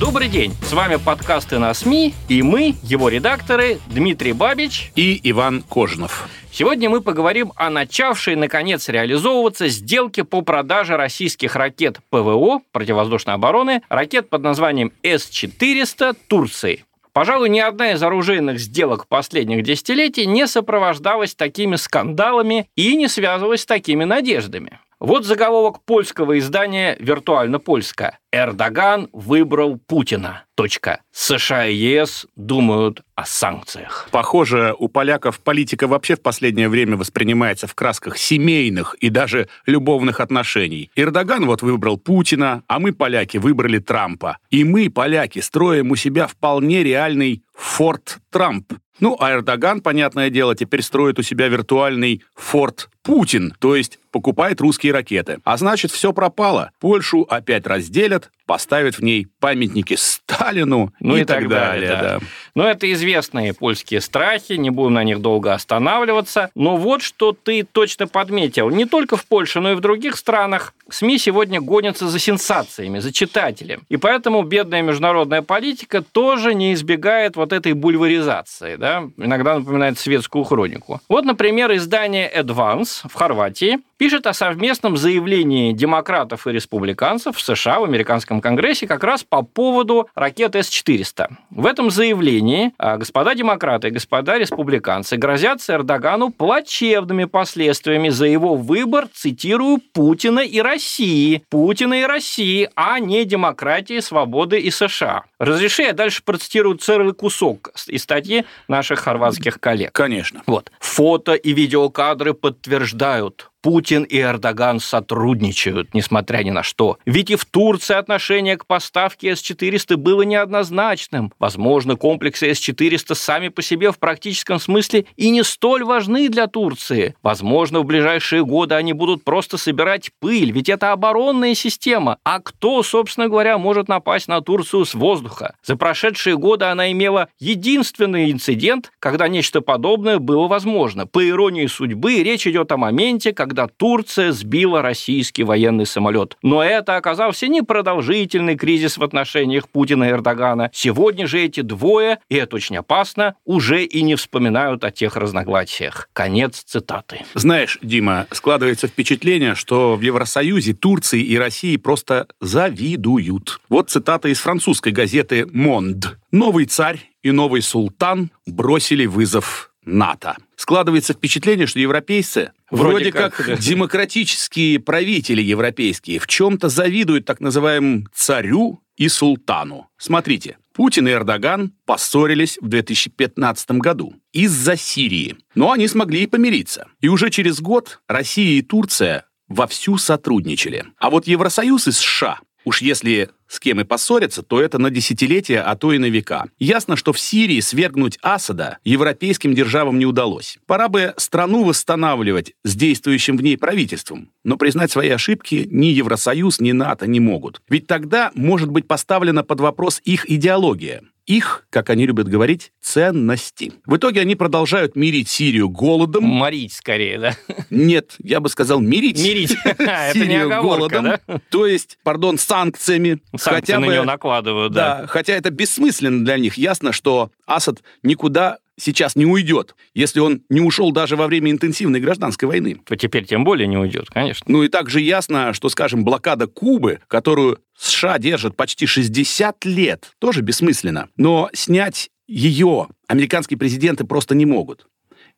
Добрый день, с вами подкасты на СМИ, и мы, его редакторы, Дмитрий Бабич. и Иван Кожинов. Сегодня мы поговорим о начавшей, наконец, реализовываться сделке по продаже российских ракет ПВО, противовоздушной обороны, ракет под названием С-400 Турции. Пожалуй, ни одна из оружейных сделок последних десятилетий не сопровождалась такими скандалами и не связывалась с такими надеждами. Вот заголовок польского издания «Виртуально-польское». «Эрдоган выбрал Путина. Точка. США и ЕС думают о санкциях». Похоже, у поляков политика вообще в последнее время воспринимается в красках семейных и даже любовных отношений. Эрдоган вот выбрал Путина, а мы, поляки, выбрали Трампа. И мы, поляки, строим у себя вполне реальный Форт Трамп. Ну, а Эрдоган, понятное дело, теперь строит у себя виртуальный Форт Путин, то есть покупает русские ракеты. А значит, все пропало. Польшу опять разделят, поставят в ней памятники Сталину Ну и, и, так, далее. да. Но это известные польские страхи, не будем на них долго останавливаться. Но вот что ты точно подметил. Не только в Польше, но и в других странах СМИ сегодня гонятся за сенсациями, за читателем. И поэтому бедная международная политика тоже не избегает вот этой бульваризации. Да? Иногда напоминает светскую хронику. Вот, например, издание Advance в Хорватии пишет о совместном заявлении демократов и республиканцев в США, в американском конгрессе, как раз по поводу ракет С-400. В этом заявлении а, господа демократы и господа республиканцы грозятся Эрдогану плачевными последствиями за его выбор, цитирую, Путина и России. Путина и России, а не демократии, свободы и США. Разреши я дальше процитирую целый кусок из статьи наших хорватских коллег. Конечно. Вот. Фото и видеокадры подтверждают, Путин и Эрдоган сотрудничают, несмотря ни на что. Ведь и в Турции отношение к поставке С-400 было неоднозначным. Возможно, комплексы С-400 сами по себе в практическом смысле и не столь важны для Турции. Возможно, в ближайшие годы они будут просто собирать пыль, ведь это оборонная система. А кто, собственно говоря, может напасть на Турцию с воздуха? За прошедшие годы она имела единственный инцидент, когда нечто подобное было возможно. По иронии судьбы, речь идет о моменте, когда Турция сбила российский военный самолет. Но это оказался не продолжительный кризис в отношениях Путина и Эрдогана. Сегодня же эти двое, и это очень опасно, уже и не вспоминают о тех разногласиях. Конец цитаты. Знаешь, Дима, складывается впечатление, что в Евросоюзе Турции и России просто завидуют. Вот цитата из французской газеты «Монд». «Новый царь и новый султан бросили вызов НАТО». Складывается впечатление, что европейцы Вроде вроде, как, как, демократические правители европейские в чем-то завидуют так называемому царю и султану. Смотрите, Путин и Эрдоган поссорились в 2015 году из-за Сирии. Но они смогли и помириться. И уже через год Россия и Турция вовсю сотрудничали. А вот Евросоюз и США Уж если с кем и поссорятся, то это на десятилетия, а то и на века. Ясно, что в Сирии свергнуть Асада европейским державам не удалось. Пора бы страну восстанавливать с действующим в ней правительством. Но признать свои ошибки ни Евросоюз, ни НАТО не могут. Ведь тогда может быть поставлена под вопрос их идеология. Их, как они любят говорить, ценности. В итоге они продолжают мирить Сирию голодом. Морить скорее, да? Нет, я бы сказал мирить. Мирить. Не Сирию голодом. То есть, пардон, санкциями. Санкции на нее накладывают. Да, хотя это бессмысленно для них. Ясно, что Асад никуда сейчас не уйдет, если он не ушел даже во время интенсивной гражданской войны. То теперь тем более не уйдет, конечно. Ну и также ясно, что, скажем, блокада Кубы, которую США держат почти 60 лет, тоже бессмысленно. Но снять ее американские президенты просто не могут.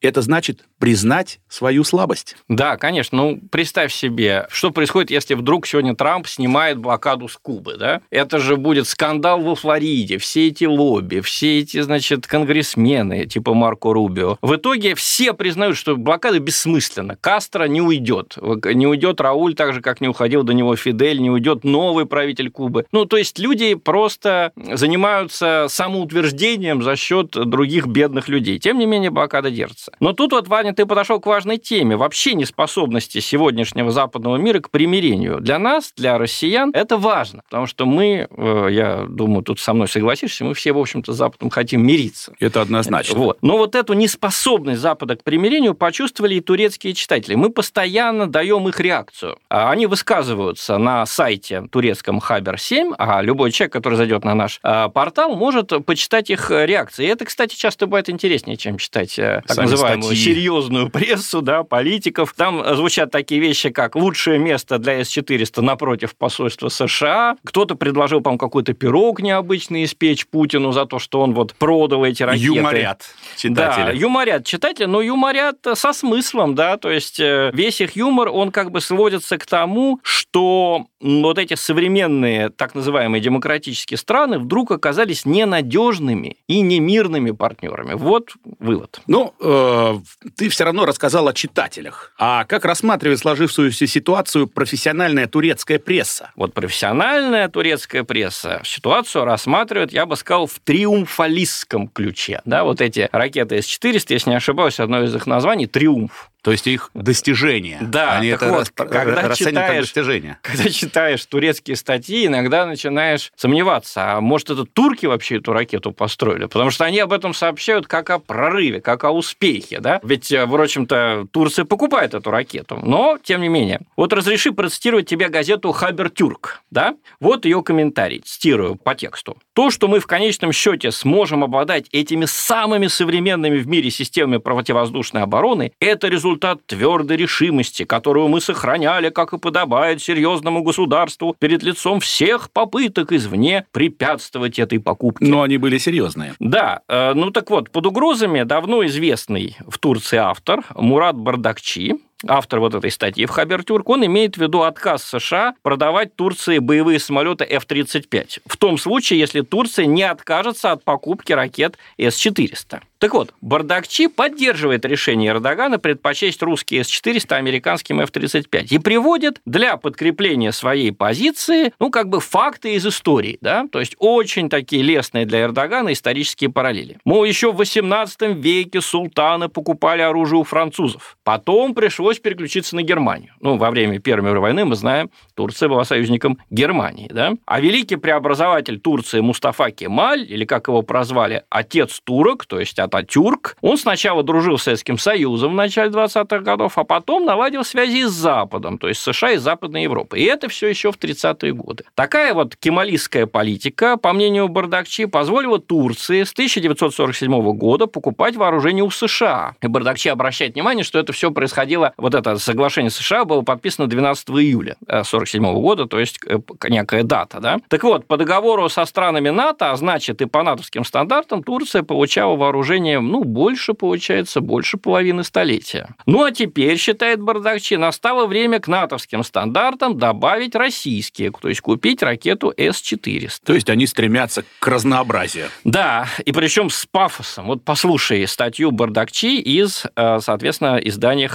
Это значит признать свою слабость. Да, конечно. Ну, представь себе, что происходит, если вдруг сегодня Трамп снимает блокаду с Кубы, да? Это же будет скандал во Флориде, все эти лобби, все эти, значит, конгрессмены, типа Марко Рубио. В итоге все признают, что блокада бессмысленна. Кастро не уйдет. Не уйдет Рауль так же, как не уходил до него Фидель, не уйдет новый правитель Кубы. Ну, то есть люди просто занимаются самоутверждением за счет других бедных людей. Тем не менее, блокада держится. Но тут вот, Ваня, ты подошел к важной теме. Вообще неспособности сегодняшнего западного мира к примирению. Для нас, для россиян, это важно. Потому что мы, э, я думаю, тут со мной согласишься, мы все, в общем-то, с Западом хотим мириться. Это однозначно. Вот. Но вот эту неспособность Запада к примирению почувствовали и турецкие читатели. Мы постоянно даем их реакцию. А они высказываются на сайте турецком Хабер 7, а любой человек, который зайдет на наш а, портал, может почитать их реакции. И это, кстати, часто бывает интереснее, чем читать э, так Сами называемую статьи. серьезную прессу, да, политиков. Там звучат такие вещи, как лучшее место для С-400 напротив посольства США. Кто-то предложил, по-моему, какой-то пирог необычный испечь Путину за то, что он вот продал эти ракеты. Юморят читатели. Да, юморят читатели, но юморят со смыслом, да, то есть э, весь их юмор, он как бы сводится к тому, что вот эти современные так называемые демократические страны вдруг оказались ненадежными и немирными партнерами. Вот вывод. Ну, э, ты все равно рассказал о читателях. А как рассматривает сложившуюся ситуацию профессиональная турецкая пресса? Вот профессиональная турецкая пресса ситуацию рассматривает, я бы сказал, в триумфалистском ключе. Да, вот эти ракеты С-400, если не ошибаюсь, одно из их названий – «Триумф». То есть их достижения. Да, Они так это вот, рас... когда читаешь, достижения. Когда читаешь турецкие статьи, иногда начинаешь сомневаться, а может это турки вообще эту ракету построили? Потому что они об этом сообщают как о прорыве, как о успехе, да? Ведь, э, в общем-то, Турция покупает эту ракету. Но, тем не менее, вот разреши процитировать тебе газету «Хабер Тюрк», да? Вот ее комментарий, цитирую по тексту. То, что мы в конечном счете сможем обладать этими самыми современными в мире системами противовоздушной обороны, это результат твердой решимости, которую мы сохраняли, как и подобает серьезному государству, перед лицом всех попыток извне препятствовать этой покупке. Но они были серьезные. Да, э, ну так вот, под угрозами давно известный в Турции автор Мурат Бардакчи, автор вот этой статьи в Хабертюрк, он имеет в виду отказ США продавать Турции боевые самолеты F-35. В том случае, если Турция не откажется от покупки ракет С-400. Так вот, Бардакчи поддерживает решение Эрдогана предпочесть русские С-400 американским F-35 и приводит для подкрепления своей позиции, ну, как бы факты из истории, да, то есть очень такие лестные для Эрдогана исторические параллели. Мол, еще в 18 веке султаны покупали оружие у французов. Потом пришлось переключиться на Германию. Ну, во время Первой мировой войны, мы знаем, Турция была союзником Германии, да. А великий преобразователь Турции Мустафа Кемаль, или как его прозвали, отец турок, то есть Ататюрк. Он сначала дружил с Советским Союзом в начале 20-х годов, а потом наладил связи с Западом, то есть США и Западной Европой. И это все еще в 30-е годы. Такая вот кемалистская политика, по мнению Бардакчи, позволила Турции с 1947 года покупать вооружение у США. И Бардакчи обращает внимание, что это все происходило, вот это соглашение США было подписано 12 июля 1947 э, года, то есть э, некая дата. Да? Так вот, по договору со странами НАТО, а значит и по натовским стандартам, Турция получала вооружение ну, больше, получается, больше половины столетия. Ну, а теперь, считает Бардакчи, настало время к натовским стандартам добавить российские, то есть купить ракету С-400. То есть они стремятся к разнообразию. Да, и причем с пафосом. Вот послушай статью Бардакчи из, э, соответственно, издания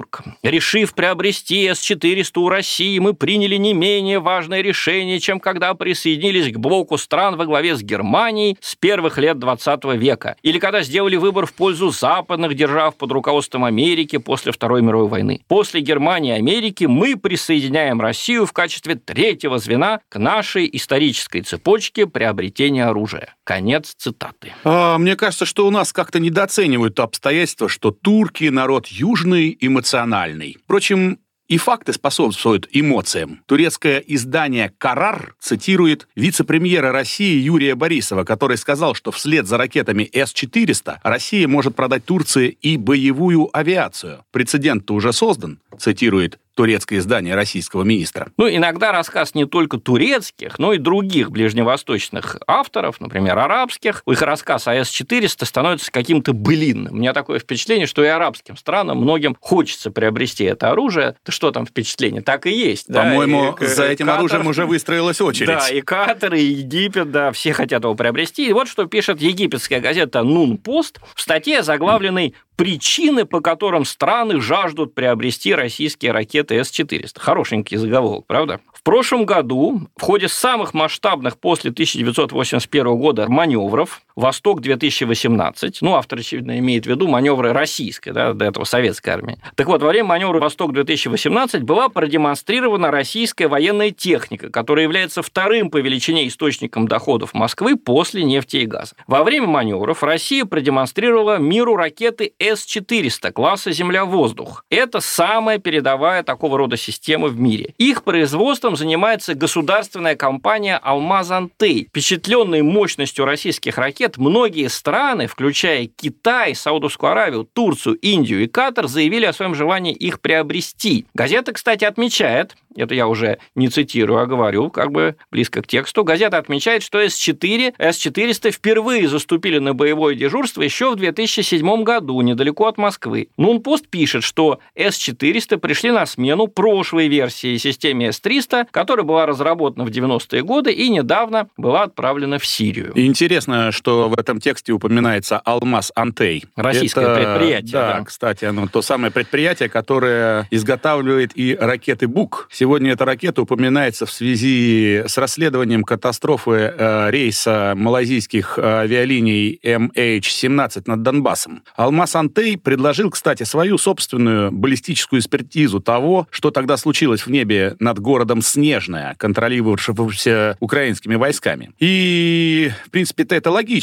Хабертюрк. Решив приобрести С-400 у России, мы приняли не менее важное решение, чем когда присоединились к блоку стран во главе с Германией с первых лет 20 века. Или когда сделали выбор в пользу западных держав под руководством Америки после Второй мировой войны. После Германии и Америки мы присоединяем Россию в качестве третьего звена к нашей исторической цепочке приобретения оружия. Конец цитаты. А, мне кажется, что у нас как-то недооценивают то обстоятельство, что турки народ южный, эмоциональный. Впрочем, и факты способствуют эмоциям. Турецкое издание «Карар» цитирует вице-премьера России Юрия Борисова, который сказал, что вслед за ракетами С-400 Россия может продать Турции и боевую авиацию. Прецедент уже создан, цитирует турецкое издание российского министра. Ну, иногда рассказ не только турецких, но и других ближневосточных авторов, например, арабских. Их рассказ о С-400 становится каким-то былинным. У меня такое впечатление, что и арабским странам многим хочется приобрести это оружие. Да что там впечатление? Так и есть. По-моему, да, за этим Катар, оружием уже выстроилась очередь. Да, и Катар, и Египет, да, все хотят его приобрести. И вот что пишет египетская газета «Нун Пост» в статье, заглавленной причины, по которым страны жаждут приобрести российские ракеты С-400. Хорошенький заголовок, правда? В прошлом году в ходе самых масштабных после 1981 года маневров «Восток-2018», ну, автор, очевидно, имеет в виду маневры российской, да, до этого советской армии. Так вот, во время маневра «Восток-2018» была продемонстрирована российская военная техника, которая является вторым по величине источником доходов Москвы после нефти и газа. Во время маневров Россия продемонстрировала миру ракеты С-400 класса «Земля-воздух». Это самая передовая такого рода система в мире. Их производством занимается государственная компания «Алмаз Антей». Впечатленные мощностью российских ракет, многие страны, включая Китай, Саудовскую Аравию, Турцию, Индию и Катар, заявили о своем желании их приобрести. Газета, кстати, отмечает, это я уже не цитирую, а говорю как бы близко к тексту, газета отмечает, что С-4, С-400 впервые заступили на боевое дежурство еще в 2007 году, недалеко от Москвы. Нунпост пишет, что С-400 пришли на смену прошлой версии системе С-300, которая была разработана в 90-е годы и недавно была отправлена в Сирию. интересно, что в этом тексте упоминается Алмаз Антей. Российское Это, предприятие. Да, да, кстати, оно то самое предприятие, которое изготавливает и ракеты БУК. Сегодня эта ракета упоминается в связи с расследованием катастрофы э, рейса малазийских э, авиалиний MH17 над Донбассом. Алмаз Антей предложил, кстати, свою собственную баллистическую экспертизу того, что тогда случилось в небе над городом Снежная, контролировавшегося украинскими войсками. И, в принципе-то, это логично.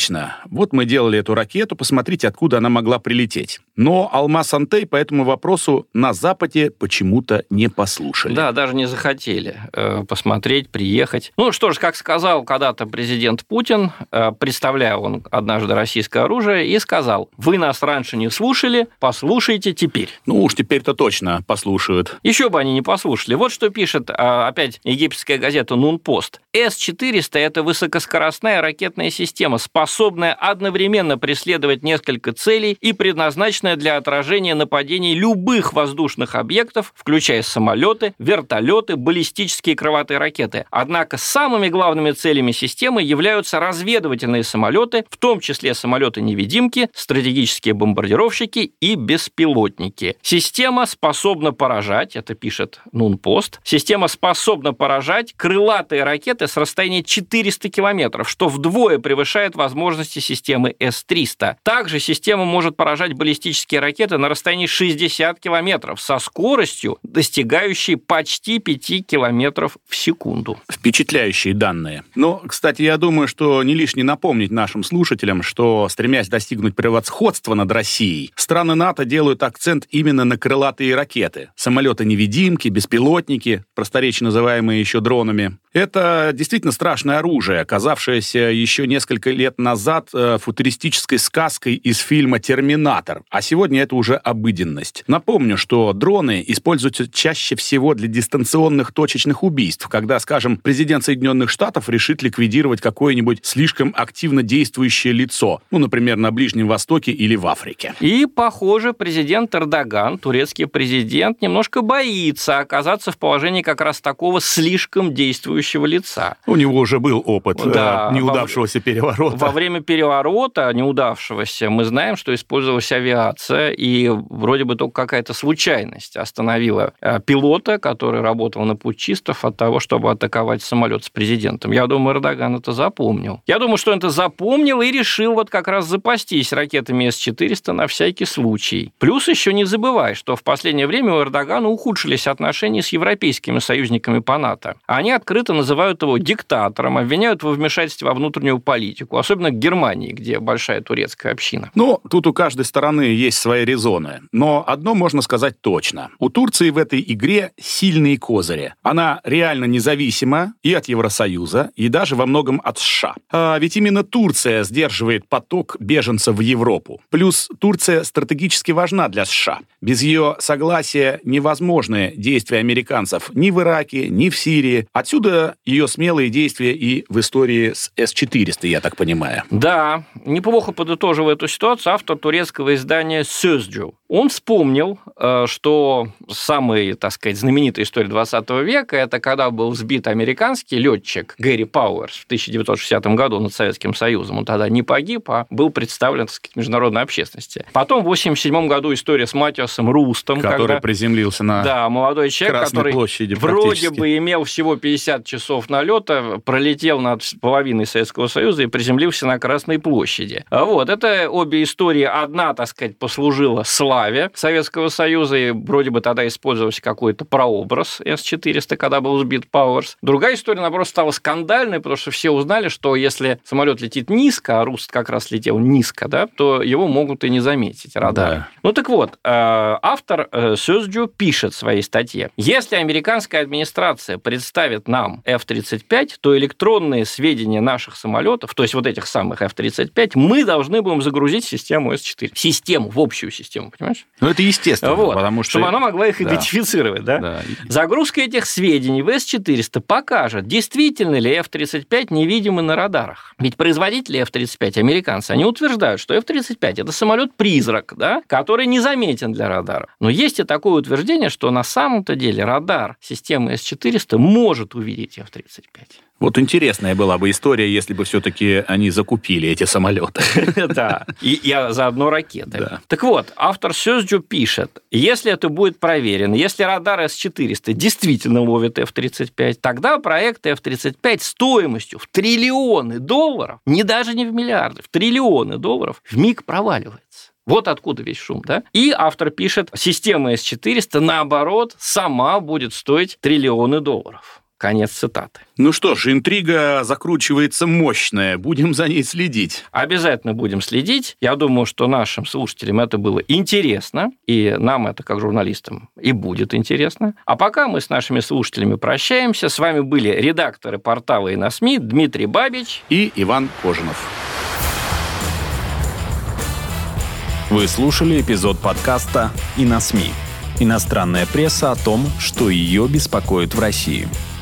Вот мы делали эту ракету, посмотрите, откуда она могла прилететь. Но Алмаз Антей по этому вопросу на Западе почему-то не послушали. Да, даже не захотели э, посмотреть, приехать. Ну что ж, как сказал когда-то президент Путин, э, представляя он однажды российское оружие, и сказал, вы нас раньше не слушали, послушайте теперь. Ну уж теперь-то точно послушают. Еще бы они не послушали. Вот что пишет а, опять египетская газета «Нунпост». С-400 – это высокоскоростная ракетная система, способная одновременно преследовать несколько целей и предназначенная для отражения нападений любых воздушных объектов, включая самолеты, вертолеты, баллистические крылатые ракеты. Однако самыми главными целями системы являются разведывательные самолеты, в том числе самолеты-невидимки, стратегические бомбардировщики и беспилотники. Система способна поражать, это пишет Нунпост, система способна поражать крылатые ракеты с расстояния 400 километров, что вдвое превышает возможности системы С-300. Также система может поражать баллистические ракеты на расстоянии 60 километров со скоростью, достигающей почти 5 километров в секунду. Впечатляющие данные. Но, кстати, я думаю, что не лишне напомнить нашим слушателям, что, стремясь достигнуть превосходства над Россией, страны НАТО делают акцент именно на крылатые ракеты. Самолеты-невидимки, беспилотники, просторечие называемые еще дронами. Это действительно страшное оружие, оказавшееся еще несколько лет назад э, футуристической сказкой из фильма «Терминатор», а сегодня это уже обыденность. Напомню, что дроны используются чаще всего для дистанционных точечных убийств, когда, скажем, президент Соединенных Штатов решит ликвидировать какое-нибудь слишком активно действующее лицо, ну, например, на Ближнем Востоке или в Африке. И, похоже, президент Эрдоган, турецкий президент, немножко боится оказаться в положении как раз такого слишком действующего лица. У него уже был опыт э, да, неудавшегося во, переворота. Во время переворота неудавшегося мы знаем, что использовалась авиация, и вроде бы только какая-то случайность остановила э, пилота, который работал на путчистов, от того, чтобы атаковать самолет с президентом. Я думаю, Эрдоган это запомнил. Я думаю, что он это запомнил и решил вот как раз запастись ракетами С-400 на всякий случай. Плюс еще не забывай, что в последнее время у Эрдогана ухудшились отношения с европейскими союзниками по НАТО. Они открыто называют его диктатором, обвиняют во вмешательстве во внутреннюю политику. Особенно к Германии, где большая турецкая община. Ну, тут у каждой стороны есть свои резоны. Но одно можно сказать точно. У Турции в этой игре сильные козыри. Она реально независима и от Евросоюза, и даже во многом от США. А ведь именно Турция сдерживает поток беженцев в Европу. Плюс Турция стратегически важна для США. Без ее согласия невозможны действия американцев ни в Ираке, ни в Сирии. Отсюда ее смелые действия и в истории с С-400, я так понимаю. Да, неплохо подытоживая эту ситуацию, автор турецкого издания «Сözcü». Он вспомнил, э, что самая, так сказать, знаменитая история 20 века – это когда был сбит американский летчик Гэри Пауэрс в 1960 году над Советским Союзом. Он тогда не погиб, а был представлен, так сказать, международной общественности. Потом в 1987 году история с Матиасом Рустом. Который когда, приземлился на Да, молодой человек, Красной который площади вроде бы имел всего 50 часов налета, пролетел над половиной Советского Союза и приземлился на Красной площади. А вот, это обе истории. Одна, так сказать, послужила славой славе Советского Союза, и вроде бы тогда использовался какой-то прообраз С-400, когда был сбит Пауэрс. Другая история, наоборот, стала скандальной, потому что все узнали, что если самолет летит низко, а Руст как раз летел низко, да, то его могут и не заметить радар. Да. Ну так вот, э, автор э, Сюзджу пишет в своей статье, если американская администрация представит нам F-35, то электронные сведения наших самолетов, то есть вот этих самых F-35, мы должны будем загрузить в систему S-4. Систему, в общую систему, понимаете? Понимаешь? Ну, это естественно, вот, потому что... Чтобы она могла их да. идентифицировать, да? да? Загрузка этих сведений в С-400 покажет, действительно ли F-35 невидимы на радарах. Ведь производители F-35, американцы, они утверждают, что F-35 – это самолет-призрак, да, который незаметен для радара. Но есть и такое утверждение, что на самом-то деле радар системы С-400 может увидеть F-35. Вот интересная была бы история, если бы все-таки они закупили эти самолеты. Да, и я заодно ракеты. Так вот, автор Сёзджу пишет, если это будет проверено, если радар С-400 действительно ловит F-35, тогда проект F-35 стоимостью в триллионы долларов, не даже не в миллиарды, в триллионы долларов, в миг проваливается. Вот откуда весь шум, да? И автор пишет, система S400, наоборот, сама будет стоить триллионы долларов. Конец цитаты. Ну что ж, интрига закручивается мощная. Будем за ней следить. Обязательно будем следить. Я думаю, что нашим слушателям это было интересно, и нам это, как журналистам, и будет интересно. А пока мы с нашими слушателями прощаемся. С вами были редакторы портала и на СМИ Дмитрий Бабич и Иван Кожинов. Вы слушали эпизод подкаста «И на СМИ». Иностранная пресса о том, что ее беспокоит в России –